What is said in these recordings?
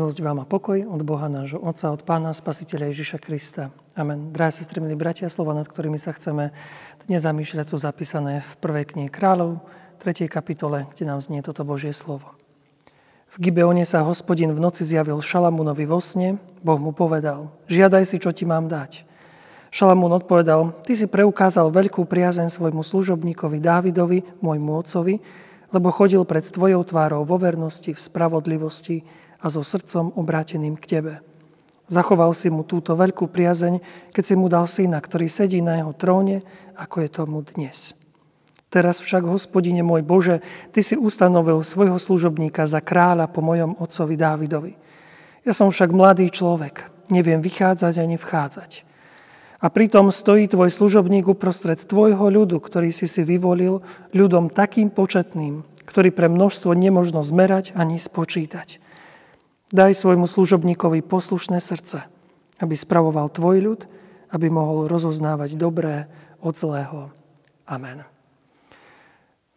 Milosť vám a pokoj od Boha nášho Otca, od Pána Spasiteľa Ježiša Krista. Amen. Drahé sestry, milí bratia, slova, nad ktorými sa chceme dnes zamýšľať, sú zapísané v prvej knihe kráľov, 3. kapitole, kde nám znie toto Božie slovo. V Gibeone sa hospodin v noci zjavil Šalamúnovi vo sne, Boh mu povedal, žiadaj si, čo ti mám dať. Šalamún odpovedal, ty si preukázal veľkú priazeň svojmu služobníkovi Dávidovi, môjmu otcovi, lebo chodil pred tvojou tvárou vo vernosti, v spravodlivosti, a so srdcom obráteným k Tebe. Zachoval si mu túto veľkú priazeň, keď si mu dal syna, ktorý sedí na jeho tróne, ako je tomu dnes. Teraz však, hospodine môj Bože, Ty si ustanovil svojho služobníka za kráľa po mojom otcovi Dávidovi. Ja som však mladý človek, neviem vychádzať ani vchádzať. A pritom stojí tvoj služobník uprostred tvojho ľudu, ktorý si si vyvolil, ľudom takým početným, ktorý pre množstvo nemožno zmerať ani spočítať. Daj svojmu služobníkovi poslušné srdce, aby spravoval tvoj ľud, aby mohol rozoznávať dobré od zlého. Amen.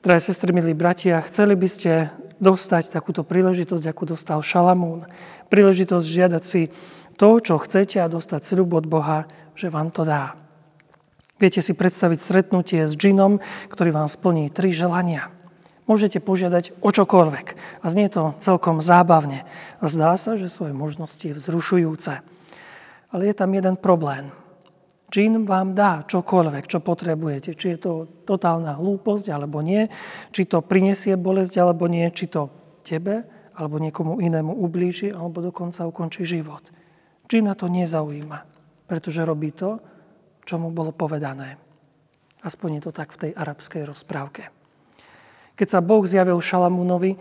Drahé sestry, milí bratia, chceli by ste dostať takúto príležitosť, akú dostal Šalamún. Príležitosť žiadať si to, čo chcete a dostať sľub od Boha, že vám to dá. Viete si predstaviť stretnutie s džinom, ktorý vám splní tri želania. Môžete požiadať o čokoľvek. A znie to celkom zábavne. A zdá sa, že svoje možnosti je vzrušujúce. Ale je tam jeden problém. Džín vám dá čokoľvek, čo potrebujete. Či je to totálna hlúposť, alebo nie. Či to prinesie bolesť, alebo nie. Či to tebe, alebo niekomu inému ublíži, alebo dokonca ukončí život. Džína to nezaujíma, pretože robí to, čo mu bolo povedané. Aspoň je to tak v tej arabskej rozprávke. Keď sa Boh zjavil Šalamúnovi,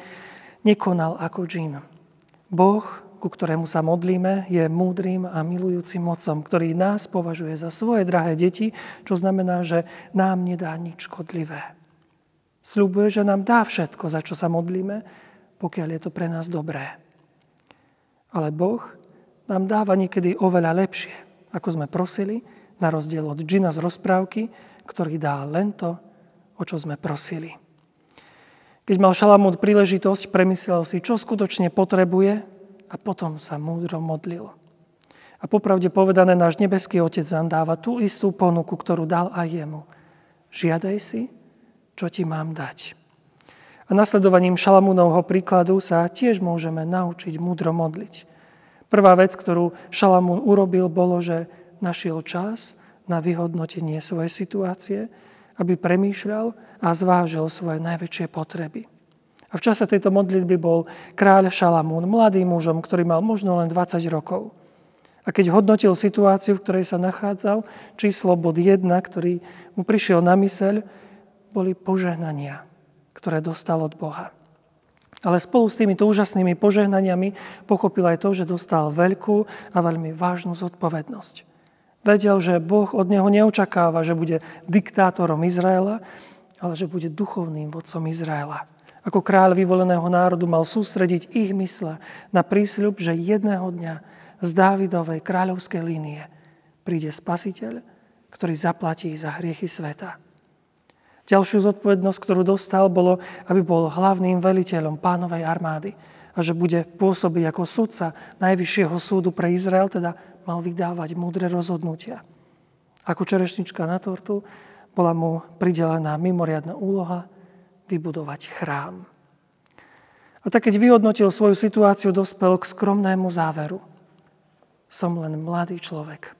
nekonal ako džín. Boh, ku ktorému sa modlíme, je múdrym a milujúcim mocom, ktorý nás považuje za svoje drahé deti, čo znamená, že nám nedá nič škodlivé. Sľubuje, že nám dá všetko, za čo sa modlíme, pokiaľ je to pre nás dobré. Ale Boh nám dáva niekedy oveľa lepšie, ako sme prosili, na rozdiel od džina z rozprávky, ktorý dá len to, o čo sme prosili. Keď mal Šalamún príležitosť, premyslel si, čo skutočne potrebuje a potom sa múdro modlil. A popravde povedané, náš nebeský Otec nám dáva tú istú ponuku, ktorú dal aj jemu. Žiadaj si, čo ti mám dať. A nasledovaním Šalamúnovho príkladu sa tiež môžeme naučiť múdro modliť. Prvá vec, ktorú Šalamún urobil, bolo, že našiel čas na vyhodnotenie svojej situácie, aby premýšľal a zvážil svoje najväčšie potreby. A v čase tejto modlitby bol kráľ Šalamún, mladým mužom, ktorý mal možno len 20 rokov. A keď hodnotil situáciu, v ktorej sa nachádzal, číslo bod 1, ktorý mu prišiel na myseľ, boli požehnania, ktoré dostal od Boha. Ale spolu s týmito úžasnými požehnaniami pochopil aj to, že dostal veľkú a veľmi vážnu zodpovednosť. Vedel, že Boh od neho neočakáva, že bude diktátorom Izraela, ale že bude duchovným vodcom Izraela. Ako kráľ vyvoleného národu mal sústrediť ich mysle na prísľub, že jedného dňa z Dávidovej kráľovskej línie príde spasiteľ, ktorý zaplatí za hriechy sveta. Ďalšiu zodpovednosť, ktorú dostal, bolo, aby bol hlavným veliteľom pánovej armády a že bude pôsobiť ako sudca Najvyššieho súdu pre Izrael, teda mal vydávať múdre rozhodnutia. Ako čerešnička na tortu bola mu pridelená mimoriadná úloha vybudovať chrám. A tak keď vyhodnotil svoju situáciu, dospel k skromnému záveru. Som len mladý človek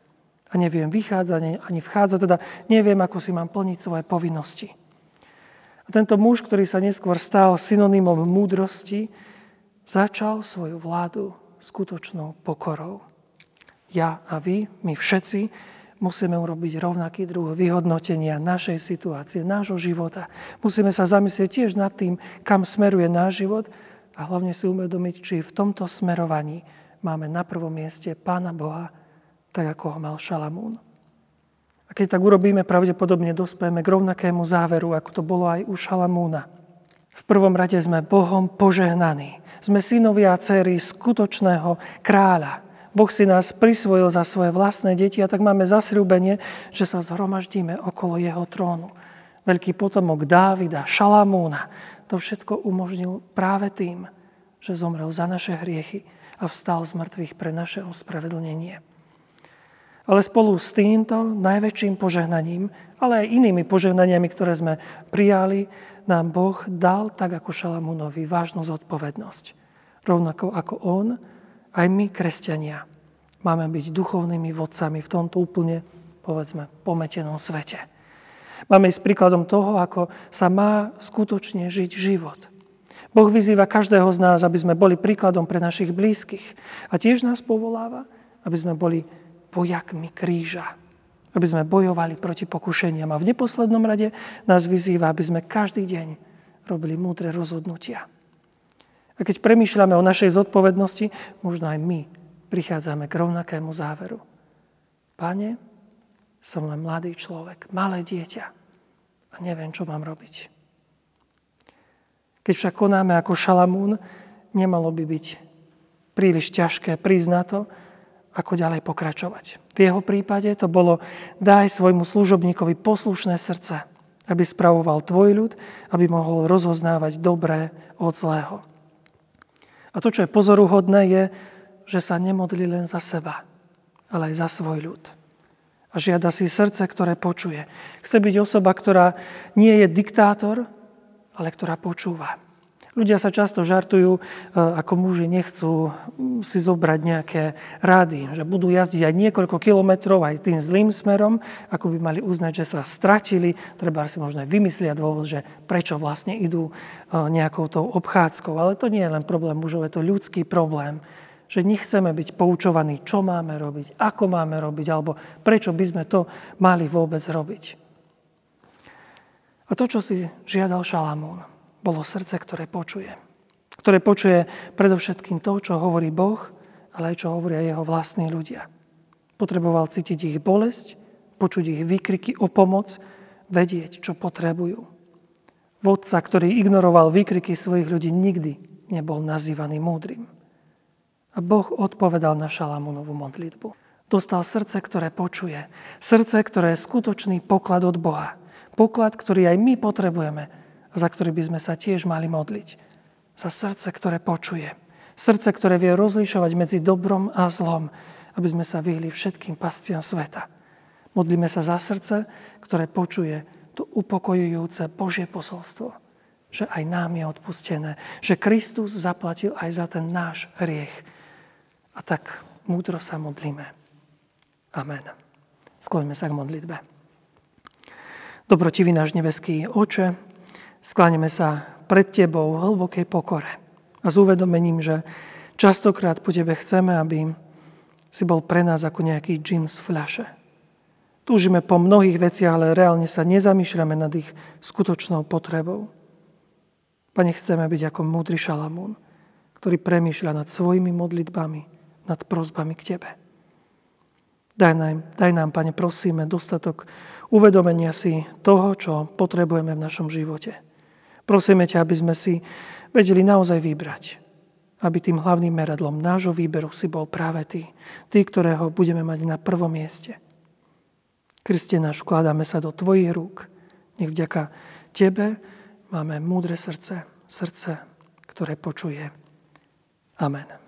a neviem vychádzať ani vchádzať, teda neviem, ako si mám plniť svoje povinnosti. A tento muž, ktorý sa neskôr stal synonymom múdrosti, začal svoju vládu skutočnou pokorou ja a vy, my všetci, musíme urobiť rovnaký druh vyhodnotenia našej situácie, nášho života. Musíme sa zamyslieť tiež nad tým, kam smeruje náš život a hlavne si uvedomiť, či v tomto smerovaní máme na prvom mieste Pána Boha, tak ako ho mal Šalamún. A keď tak urobíme, pravdepodobne dospejeme k rovnakému záveru, ako to bolo aj u Šalamúna. V prvom rade sme Bohom požehnaní. Sme synovia a céry skutočného kráľa, Boh si nás prisvojil za svoje vlastné deti a tak máme zasľúbenie, že sa zhromaždíme okolo jeho trónu. Veľký potomok Dávida, Šalamúna, to všetko umožnil práve tým, že zomrel za naše hriechy a vstal z mŕtvych pre naše ospravedlnenie. Ale spolu s týmto najväčším požehnaním, ale aj inými požehnaniami, ktoré sme prijali, nám Boh dal, tak ako Šalamúnovi, vážnu zodpovednosť. Rovnako ako on, aj my, kresťania, máme byť duchovnými vodcami v tomto úplne, povedzme, pometenom svete. Máme ísť príkladom toho, ako sa má skutočne žiť život. Boh vyzýva každého z nás, aby sme boli príkladom pre našich blízkych. A tiež nás povoláva, aby sme boli vojakmi kríža. Aby sme bojovali proti pokušeniam. A v neposlednom rade nás vyzýva, aby sme každý deň robili múdre rozhodnutia. A keď premýšľame o našej zodpovednosti, možno aj my prichádzame k rovnakému záveru. Pane, som len mladý človek, malé dieťa a neviem, čo mám robiť. Keď však konáme ako Šalamún, nemalo by byť príliš ťažké na to, ako ďalej pokračovať. V jeho prípade to bolo daj svojmu služobníkovi poslušné srdce, aby spravoval tvoj ľud, aby mohol rozoznávať dobré od zlého. A to, čo je pozoruhodné, je, že sa nemodlí len za seba, ale aj za svoj ľud. A žiada si srdce, ktoré počuje. Chce byť osoba, ktorá nie je diktátor, ale ktorá počúva. Ľudia sa často žartujú, e, ako muži nechcú si zobrať nejaké rady, že budú jazdiť aj niekoľko kilometrov aj tým zlým smerom, ako by mali uznať, že sa stratili. Treba si možno aj vymyslia dôvod, že prečo vlastne idú e, nejakou tou obchádzkou. Ale to nie je len problém mužov, je to ľudský problém že nechceme byť poučovaní, čo máme robiť, ako máme robiť, alebo prečo by sme to mali vôbec robiť. A to, čo si žiadal Šalamún, bolo srdce, ktoré počuje. Ktoré počuje predovšetkým to, čo hovorí Boh, ale aj čo hovoria jeho vlastní ľudia. Potreboval cítiť ich bolesť, počuť ich výkriky o pomoc, vedieť, čo potrebujú. Vodca, ktorý ignoroval výkriky svojich ľudí, nikdy nebol nazývaný múdrym. A Boh odpovedal na Šalamúnovú modlitbu. Dostal srdce, ktoré počuje. Srdce, ktoré je skutočný poklad od Boha. Poklad, ktorý aj my potrebujeme, a za ktorý by sme sa tiež mali modliť. Za srdce, ktoré počuje. Srdce, ktoré vie rozlišovať medzi dobrom a zlom, aby sme sa vyhli všetkým pastiam sveta. Modlíme sa za srdce, ktoré počuje to upokojujúce Božie posolstvo, že aj nám je odpustené, že Kristus zaplatil aj za ten náš hriech. A tak múdro sa modlíme. Amen. Skloňme sa k modlitbe. Dobrotivý náš nebeský oče, Skláňame sa pred Tebou v hlbokej pokore a s uvedomením, že častokrát po Tebe chceme, aby si bol pre nás ako nejaký džin z fľaše. Túžime po mnohých veciach, ale reálne sa nezamýšľame nad ich skutočnou potrebou. Pane, chceme byť ako múdry šalamún, ktorý premýšľa nad svojimi modlitbami, nad prozbami k Tebe. Daj nám, daj nám, Pane, prosíme, dostatok uvedomenia si toho, čo potrebujeme v našom živote Prosíme ťa, aby sme si vedeli naozaj vybrať. Aby tým hlavným meradlom nášho výberu si bol práve ty. Ty, ktorého budeme mať na prvom mieste. Kriste náš, vkladáme sa do tvojich rúk. Nech vďaka tebe máme múdre srdce, srdce, ktoré počuje. Amen.